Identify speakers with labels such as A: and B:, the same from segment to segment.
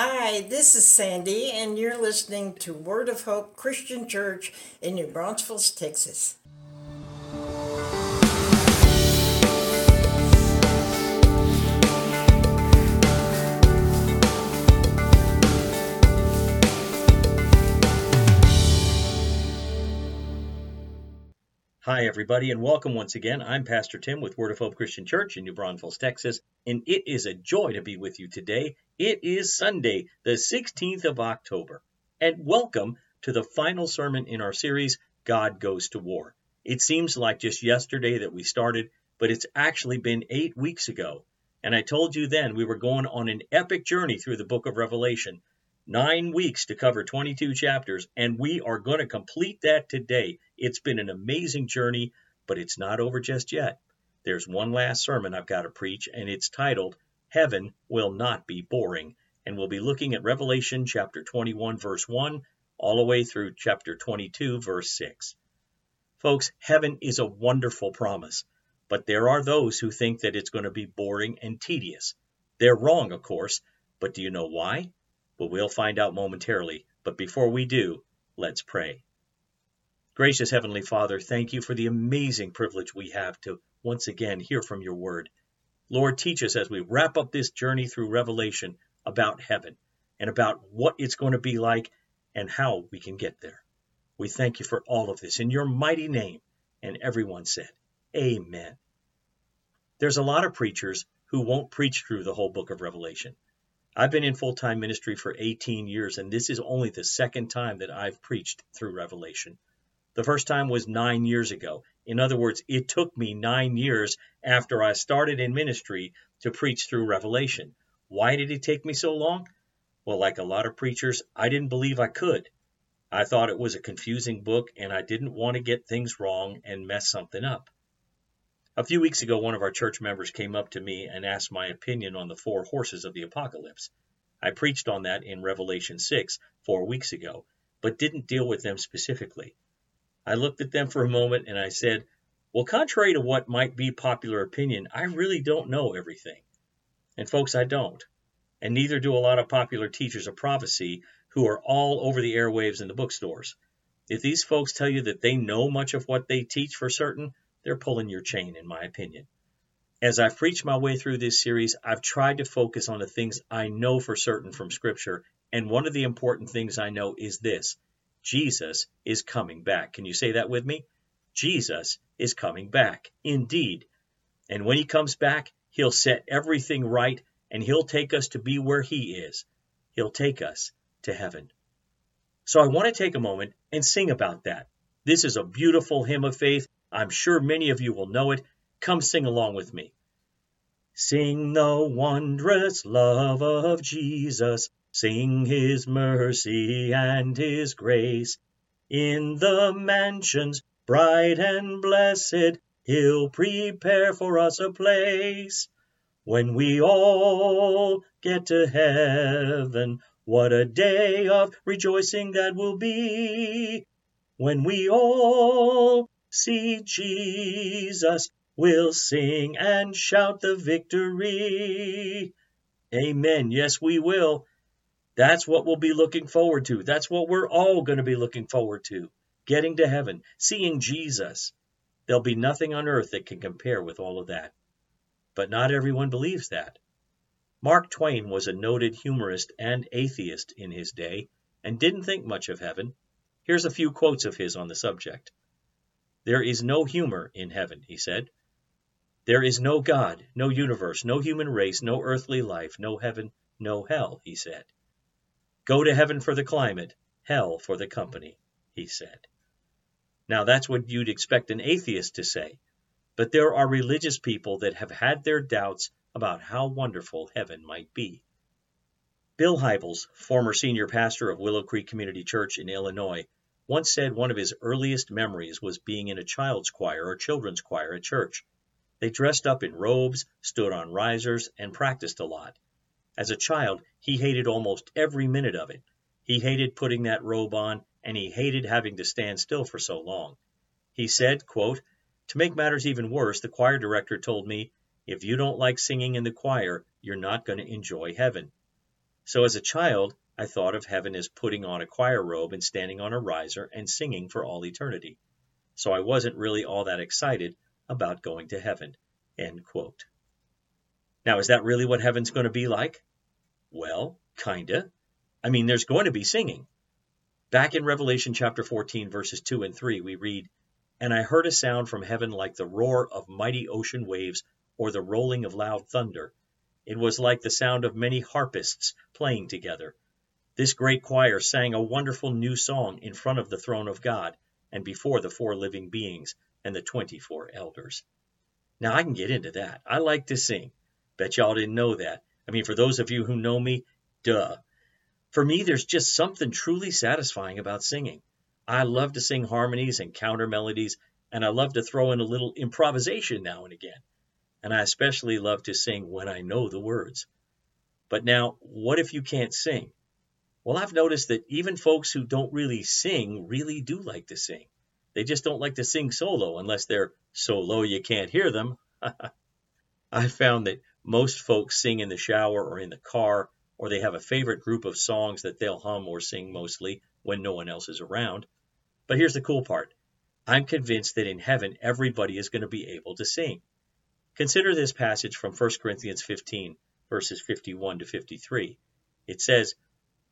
A: Hi, this is Sandy, and you're listening to Word of Hope Christian Church in New Braunfels, Texas.
B: Hi, everybody, and welcome once again. I'm Pastor Tim with Word of Hope Christian Church in New Braunfels, Texas, and it is a joy to be with you today. It is Sunday, the 16th of October, and welcome to the final sermon in our series, God Goes to War. It seems like just yesterday that we started, but it's actually been eight weeks ago. And I told you then we were going on an epic journey through the book of Revelation. Nine weeks to cover 22 chapters, and we are going to complete that today. It's been an amazing journey, but it's not over just yet. There's one last sermon I've got to preach, and it's titled, Heaven Will Not Be Boring. And we'll be looking at Revelation chapter 21, verse 1, all the way through chapter 22, verse 6. Folks, heaven is a wonderful promise, but there are those who think that it's going to be boring and tedious. They're wrong, of course, but do you know why? Well, we'll find out momentarily, but before we do, let's pray. Gracious Heavenly Father, thank you for the amazing privilege we have to once again hear from your word. Lord, teach us as we wrap up this journey through Revelation about heaven and about what it's going to be like and how we can get there. We thank you for all of this in your mighty name. And everyone said, Amen. There's a lot of preachers who won't preach through the whole book of Revelation. I've been in full time ministry for 18 years, and this is only the second time that I've preached through Revelation. The first time was nine years ago. In other words, it took me nine years after I started in ministry to preach through Revelation. Why did it take me so long? Well, like a lot of preachers, I didn't believe I could. I thought it was a confusing book, and I didn't want to get things wrong and mess something up. A few weeks ago, one of our church members came up to me and asked my opinion on the four horses of the apocalypse. I preached on that in Revelation 6 four weeks ago, but didn't deal with them specifically. I looked at them for a moment and I said, Well, contrary to what might be popular opinion, I really don't know everything. And folks, I don't. And neither do a lot of popular teachers of prophecy who are all over the airwaves in the bookstores. If these folks tell you that they know much of what they teach for certain, they're pulling your chain, in my opinion. As I've preached my way through this series, I've tried to focus on the things I know for certain from Scripture, and one of the important things I know is this Jesus is coming back. Can you say that with me? Jesus is coming back, indeed. And when he comes back, he'll set everything right and he'll take us to be where he is. He'll take us to heaven. So I want to take a moment and sing about that. This is a beautiful hymn of faith I'm sure many of you will know it. Come sing along with me. Sing the wondrous love of Jesus, sing his mercy and his grace. In the mansions bright and blessed, he'll prepare for us a place. When we all get to heaven, what a day of rejoicing that will be. When we all see Jesus, we'll sing and shout the victory. Amen. Yes, we will. That's what we'll be looking forward to. That's what we're all going to be looking forward to. Getting to heaven, seeing Jesus. There'll be nothing on earth that can compare with all of that. But not everyone believes that. Mark Twain was a noted humorist and atheist in his day and didn't think much of heaven. Here's a few quotes of his on the subject. There is no humor in heaven, he said. There is no God, no universe, no human race, no earthly life, no heaven, no hell, he said. Go to heaven for the climate, hell for the company, he said. Now that's what you'd expect an atheist to say, but there are religious people that have had their doubts about how wonderful heaven might be. Bill Hybels, former senior pastor of Willow Creek Community Church in Illinois, once said one of his earliest memories was being in a child's choir or children's choir at church. They dressed up in robes, stood on risers, and practiced a lot. As a child, he hated almost every minute of it. He hated putting that robe on, and he hated having to stand still for so long. He said, quote, To make matters even worse, the choir director told me, If you don't like singing in the choir, you're not going to enjoy heaven. So as a child, I thought of heaven as putting on a choir robe and standing on a riser and singing for all eternity. So I wasn't really all that excited about going to heaven. End quote. Now, is that really what heaven's going to be like? Well, kinda. I mean, there's going to be singing. Back in Revelation chapter 14, verses 2 and 3, we read, And I heard a sound from heaven like the roar of mighty ocean waves or the rolling of loud thunder. It was like the sound of many harpists playing together. This great choir sang a wonderful new song in front of the throne of God and before the four living beings and the 24 elders. Now, I can get into that. I like to sing. Bet y'all didn't know that. I mean, for those of you who know me, duh. For me, there's just something truly satisfying about singing. I love to sing harmonies and counter melodies, and I love to throw in a little improvisation now and again. And I especially love to sing when I know the words. But now, what if you can't sing? Well, I've noticed that even folks who don't really sing really do like to sing. They just don't like to sing solo unless they're so low you can't hear them. I've found that most folks sing in the shower or in the car or they have a favorite group of songs that they'll hum or sing mostly when no one else is around. But here's the cool part I'm convinced that in heaven everybody is going to be able to sing. Consider this passage from 1 Corinthians 15, verses 51 to 53. It says,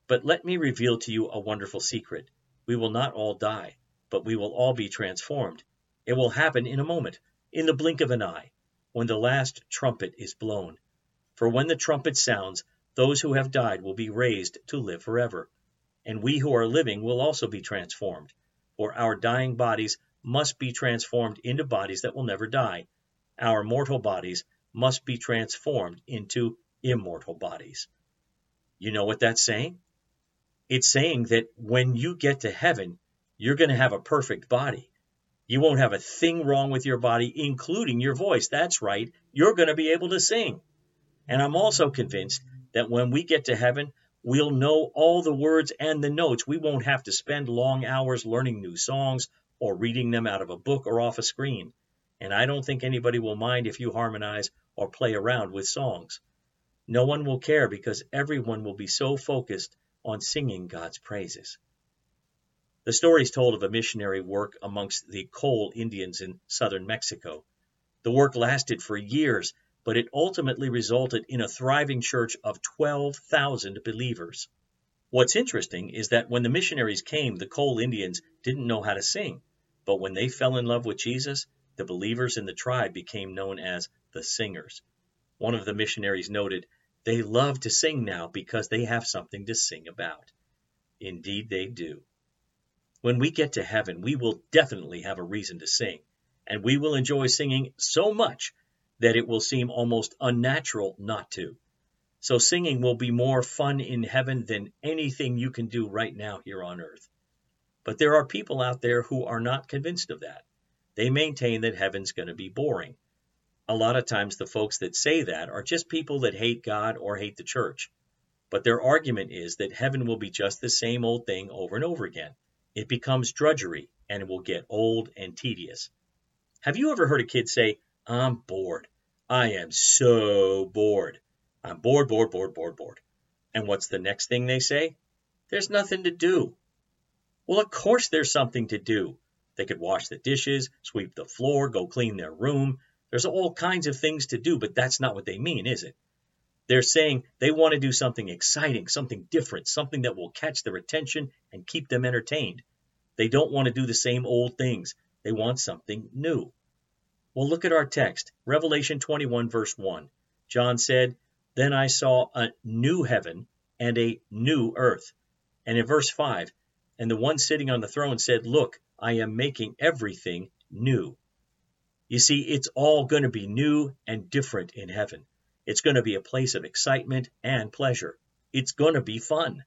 B: But let me reveal to you a wonderful secret. We will not all die, but we will all be transformed. It will happen in a moment, in the blink of an eye, when the last trumpet is blown. For when the trumpet sounds, those who have died will be raised to live forever, and we who are living will also be transformed, for our dying bodies must be transformed into bodies that will never die. Our mortal bodies must be transformed into immortal bodies. You know what that's saying? It's saying that when you get to heaven, you're going to have a perfect body. You won't have a thing wrong with your body, including your voice. That's right, you're going to be able to sing. And I'm also convinced that when we get to heaven, we'll know all the words and the notes. We won't have to spend long hours learning new songs or reading them out of a book or off a screen. And I don't think anybody will mind if you harmonize or play around with songs. No one will care because everyone will be so focused on singing God's praises. The story is told of a missionary work amongst the Cole Indians in southern Mexico. The work lasted for years but it ultimately resulted in a thriving church of 12,000 believers. What's interesting is that when the missionaries came, the Cole Indians didn't know how to sing, but when they fell in love with Jesus, the believers in the tribe became known as the singers. One of the missionaries noted, They love to sing now because they have something to sing about. Indeed, they do. When we get to heaven, we will definitely have a reason to sing, and we will enjoy singing so much that it will seem almost unnatural not to. So singing will be more fun in heaven than anything you can do right now here on earth. But there are people out there who are not convinced of that. They maintain that heaven's going to be boring. A lot of times the folks that say that are just people that hate God or hate the church. But their argument is that heaven will be just the same old thing over and over again. It becomes drudgery and it will get old and tedious. Have you ever heard a kid say, I'm bored. I am so bored. I'm bored, bored, bored, bored, bored. And what's the next thing they say? There's nothing to do. Well, of course there's something to do. They could wash the dishes, sweep the floor, go clean their room. There's all kinds of things to do, but that's not what they mean, is it? They're saying they want to do something exciting, something different, something that will catch their attention and keep them entertained. They don't want to do the same old things. They want something new. Well, look at our text, Revelation 21, verse 1. John said, Then I saw a new heaven and a new earth. And in verse 5, and the one sitting on the throne said, Look, I am making everything new. You see, it's all going to be new and different in heaven. It's going to be a place of excitement and pleasure. It's going to be fun.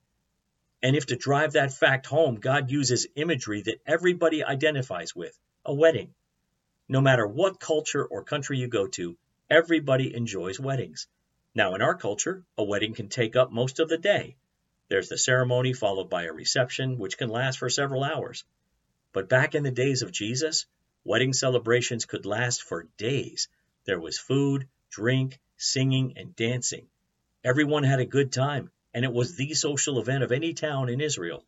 B: And if to drive that fact home, God uses imagery that everybody identifies with a wedding. No matter what culture or country you go to, everybody enjoys weddings. Now, in our culture, a wedding can take up most of the day. There's the ceremony followed by a reception, which can last for several hours. But back in the days of Jesus, wedding celebrations could last for days. There was food, drink, singing, and dancing. Everyone had a good time, and it was the social event of any town in Israel.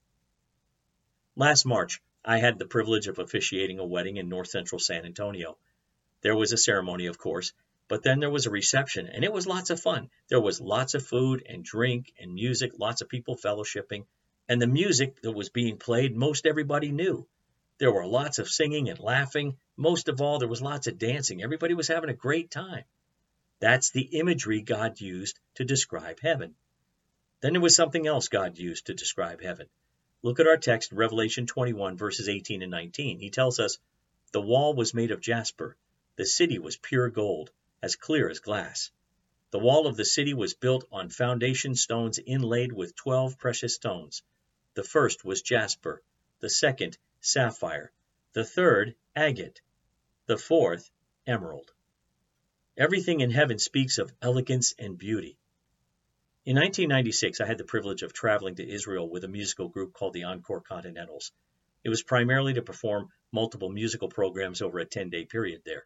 B: Last March, I had the privilege of officiating a wedding in north central San Antonio. There was a ceremony, of course, but then there was a reception, and it was lots of fun. There was lots of food and drink and music, lots of people fellowshipping, and the music that was being played, most everybody knew. There were lots of singing and laughing. Most of all, there was lots of dancing. Everybody was having a great time. That's the imagery God used to describe heaven. Then there was something else God used to describe heaven. Look at our text, Revelation 21, verses 18 and 19. He tells us, The wall was made of jasper, the city was pure gold, as clear as glass. The wall of the city was built on foundation stones inlaid with twelve precious stones. The first was jasper, the second, sapphire, the third, agate, the fourth, emerald. Everything in heaven speaks of elegance and beauty. In 1996, I had the privilege of traveling to Israel with a musical group called the Encore Continentals. It was primarily to perform multiple musical programs over a 10 day period there.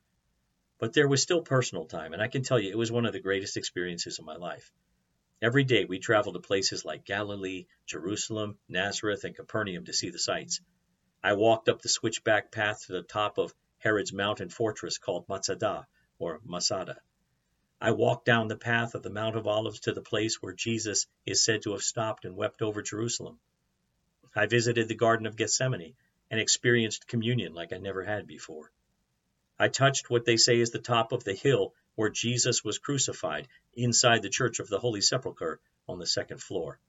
B: But there was still personal time, and I can tell you it was one of the greatest experiences of my life. Every day we traveled to places like Galilee, Jerusalem, Nazareth, and Capernaum to see the sights. I walked up the switchback path to the top of Herod's mountain fortress called Masada, or Masada. I walked down the path of the Mount of Olives to the place where Jesus is said to have stopped and wept over Jerusalem. I visited the Garden of Gethsemane and experienced communion like I never had before. I touched what they say is the top of the hill where Jesus was crucified inside the Church of the Holy Sepulchre on the second floor.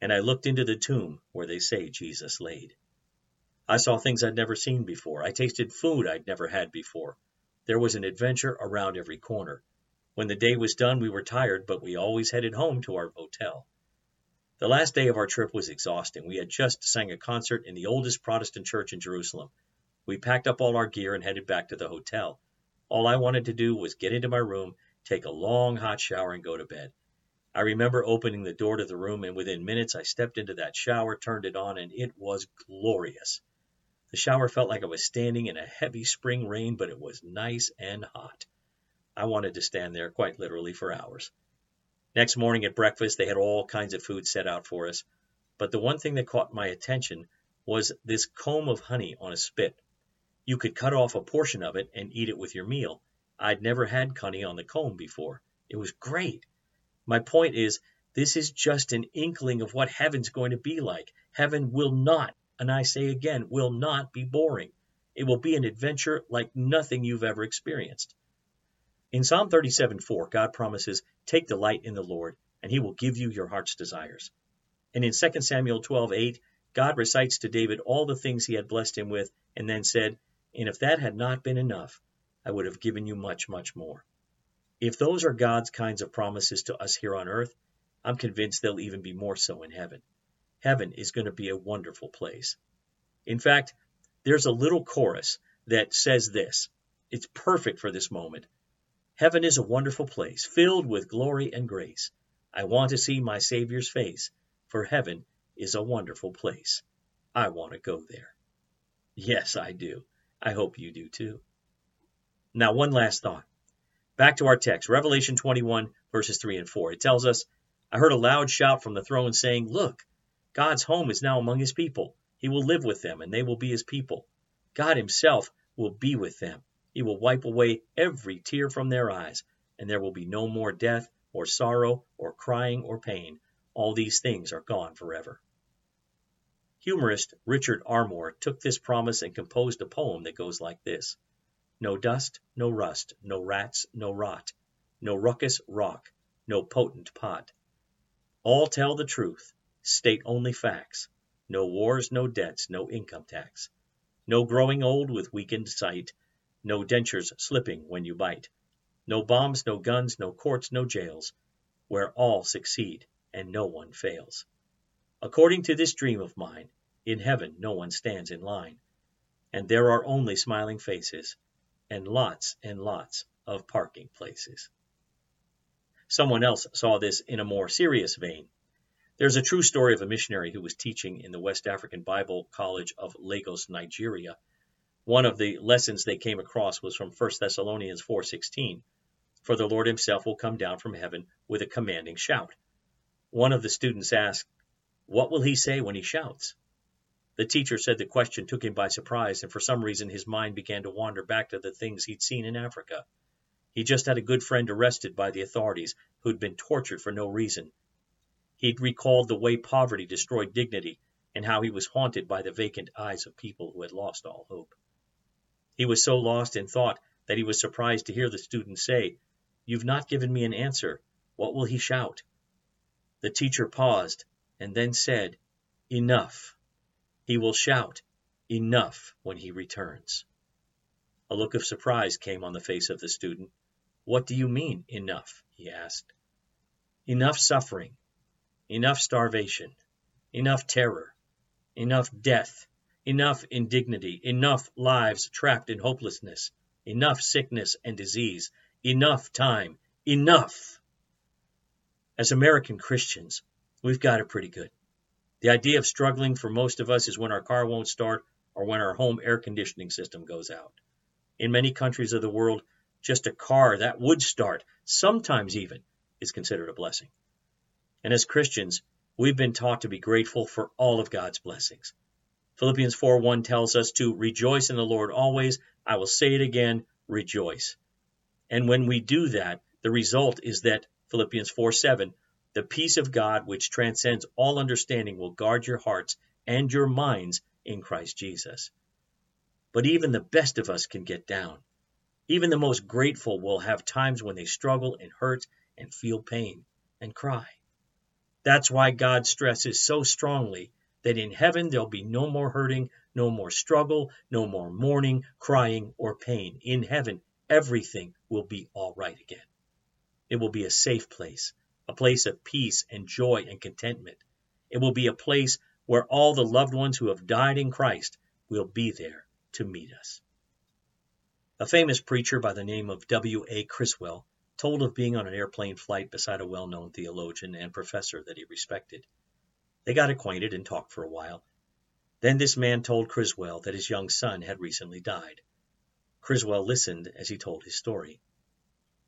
B: And I looked into the tomb where they say Jesus laid. I saw things I'd never seen before. I tasted food I'd never had before. There was an adventure around every corner. When the day was done, we were tired, but we always headed home to our hotel. The last day of our trip was exhausting. We had just sang a concert in the oldest Protestant church in Jerusalem. We packed up all our gear and headed back to the hotel. All I wanted to do was get into my room, take a long hot shower, and go to bed. I remember opening the door to the room, and within minutes I stepped into that shower, turned it on, and it was glorious. The shower felt like I was standing in a heavy spring rain, but it was nice and hot. I wanted to stand there quite literally for hours. Next morning at breakfast, they had all kinds of food set out for us, but the one thing that caught my attention was this comb of honey on a spit. You could cut off a portion of it and eat it with your meal. I'd never had honey on the comb before. It was great. My point is, this is just an inkling of what heaven's going to be like. Heaven will not, and I say again, will not be boring. It will be an adventure like nothing you've ever experienced. In Psalm 37:4, God promises, Take delight in the Lord, and he will give you your heart's desires. And in 2 Samuel 12:8, God recites to David all the things he had blessed him with, and then said, And if that had not been enough, I would have given you much, much more. If those are God's kinds of promises to us here on earth, I'm convinced they'll even be more so in heaven. Heaven is going to be a wonderful place. In fact, there's a little chorus that says this. It's perfect for this moment. Heaven is a wonderful place, filled with glory and grace. I want to see my Savior's face, for heaven is a wonderful place. I want to go there. Yes, I do. I hope you do too. Now, one last thought. Back to our text, Revelation 21, verses 3 and 4. It tells us, I heard a loud shout from the throne saying, Look, God's home is now among his people. He will live with them, and they will be his people. God himself will be with them. He will wipe away every tear from their eyes, and there will be no more death, or sorrow, or crying, or pain. All these things are gone forever. Humorist Richard Armour took this promise and composed a poem that goes like this No dust, no rust, no rats, no rot, no ruckus rock, no potent pot. All tell the truth, state only facts, no wars, no debts, no income tax, no growing old with weakened sight, no dentures slipping when you bite. No bombs, no guns, no courts, no jails, where all succeed and no one fails. According to this dream of mine, in heaven no one stands in line, and there are only smiling faces, and lots and lots of parking places. Someone else saw this in a more serious vein. There's a true story of a missionary who was teaching in the West African Bible College of Lagos, Nigeria, one of the lessons they came across was from 1 Thessalonians 4:16, "For the Lord himself will come down from heaven with a commanding shout." One of the students asked, What will he say when he shouts? The teacher said the question took him by surprise, and for some reason his mind began to wander back to the things he'd seen in Africa. He just had a good friend arrested by the authorities who'd been tortured for no reason. He'd recalled the way poverty destroyed dignity and how he was haunted by the vacant eyes of people who had lost all hope. He was so lost in thought that he was surprised to hear the student say, You've not given me an answer. What will he shout? The teacher paused and then said, Enough. He will shout, Enough, when he returns. A look of surprise came on the face of the student. What do you mean, enough? he asked. Enough suffering, enough starvation, enough terror, enough death, enough indignity, enough lives trapped in hopelessness, enough sickness and disease, enough time, enough. As American Christians, we've got it pretty good. The idea of struggling for most of us is when our car won't start or when our home air conditioning system goes out. In many countries of the world, just a car that would start, sometimes even, is considered a blessing. And as Christians, we've been taught to be grateful for all of God's blessings. Philippians 4:1 tells us to rejoice in the Lord always. I will say it again, rejoice. And when we do that, the result is that Philippians 4:7 the peace of God, which transcends all understanding, will guard your hearts and your minds in Christ Jesus. But even the best of us can get down. Even the most grateful will have times when they struggle and hurt and feel pain and cry. That's why God stresses so strongly that in heaven there'll be no more hurting, no more struggle, no more mourning, crying, or pain. In heaven, everything will be all right again. It will be a safe place, a place of peace and joy and contentment. It will be a place where all the loved ones who have died in Christ will be there to meet us. A famous preacher by the name of W. A. Criswell told of being on an airplane flight beside a well known theologian and professor that he respected. They got acquainted and talked for a while. Then this man told Criswell that his young son had recently died. Criswell listened as he told his story.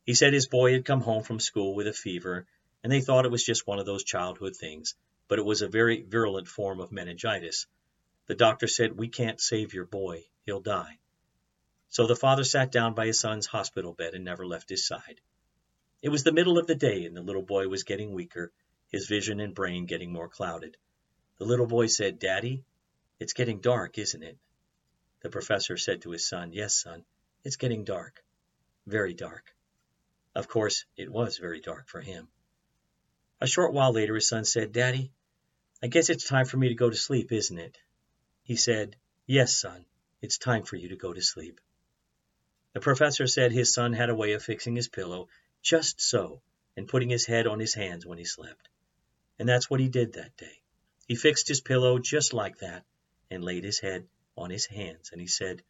B: He said his boy had come home from school with a fever and they thought it was just one of those childhood things, but it was a very virulent form of meningitis. The doctor said, We can't save your boy, he'll die. So the father sat down by his son's hospital bed and never left his side. It was the middle of the day, and the little boy was getting weaker, his vision and brain getting more clouded. The little boy said, Daddy, it's getting dark, isn't it? The professor said to his son, Yes, son, it's getting dark. Very dark. Of course, it was very dark for him. A short while later his son said, Daddy, I guess it's time for me to go to sleep, isn't it? He said, Yes, son, it's time for you to go to sleep. The professor said his son had a way of fixing his pillow just so and putting his head on his hands when he slept. And that's what he did that day. He fixed his pillow just like that and laid his head on his hands and he said,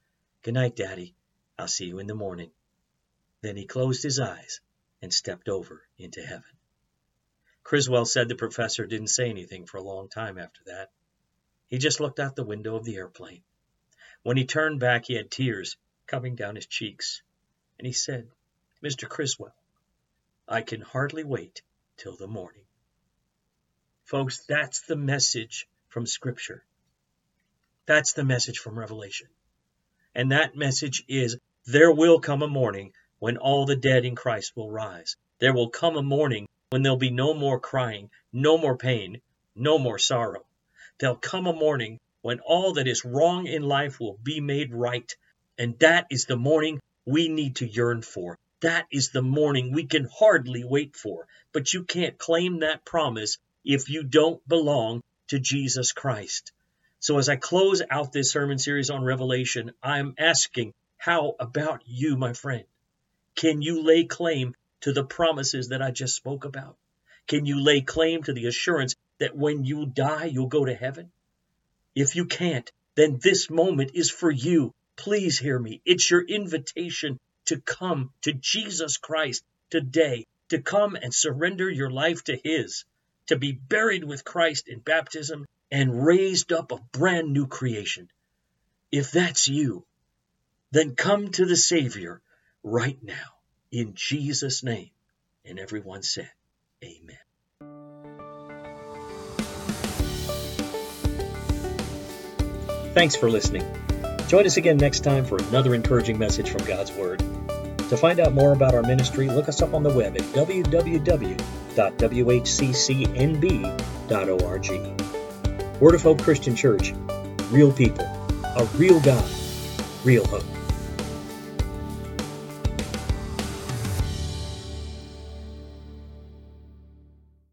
B: Good night, Daddy. I'll see you in the morning. Then he closed his eyes and stepped over into heaven. Criswell said the professor didn't say anything for a long time after that. He just looked out the window of the airplane. When he turned back, he had tears coming down his cheeks, and he said, Mr. Criswell, I can hardly wait till the morning. Folks, that's the message from Scripture. That's the message from Revelation. And that message is there will come a morning when all the dead in Christ will rise. There will come a morning when there'll be no more crying, no more pain, no more sorrow. There'll come a morning when all that is wrong in life will be made right. And that is the morning we need to yearn for. That is the morning we can hardly wait for. But you can't claim that promise if you don't belong to Jesus Christ. So as I close out this sermon series on Revelation, I'm asking, how about you, my friend? Can you lay claim to the promises that I just spoke about? Can you lay claim to the assurance that when you die, you'll go to heaven? If you can't, then this moment is for you. Please hear me. It's your invitation to come to Jesus Christ today, to come and surrender your life to His, to be buried with Christ in baptism and raised up a brand new creation. If that's you, then come to the Savior right now in Jesus' name. And everyone said, Amen. Thanks for listening. Join us again next time for another encouraging message from God's Word. To find out more about our ministry, look us up on the web at www.whccnb.org. Word of Hope Christian Church. Real people, a real God, real hope.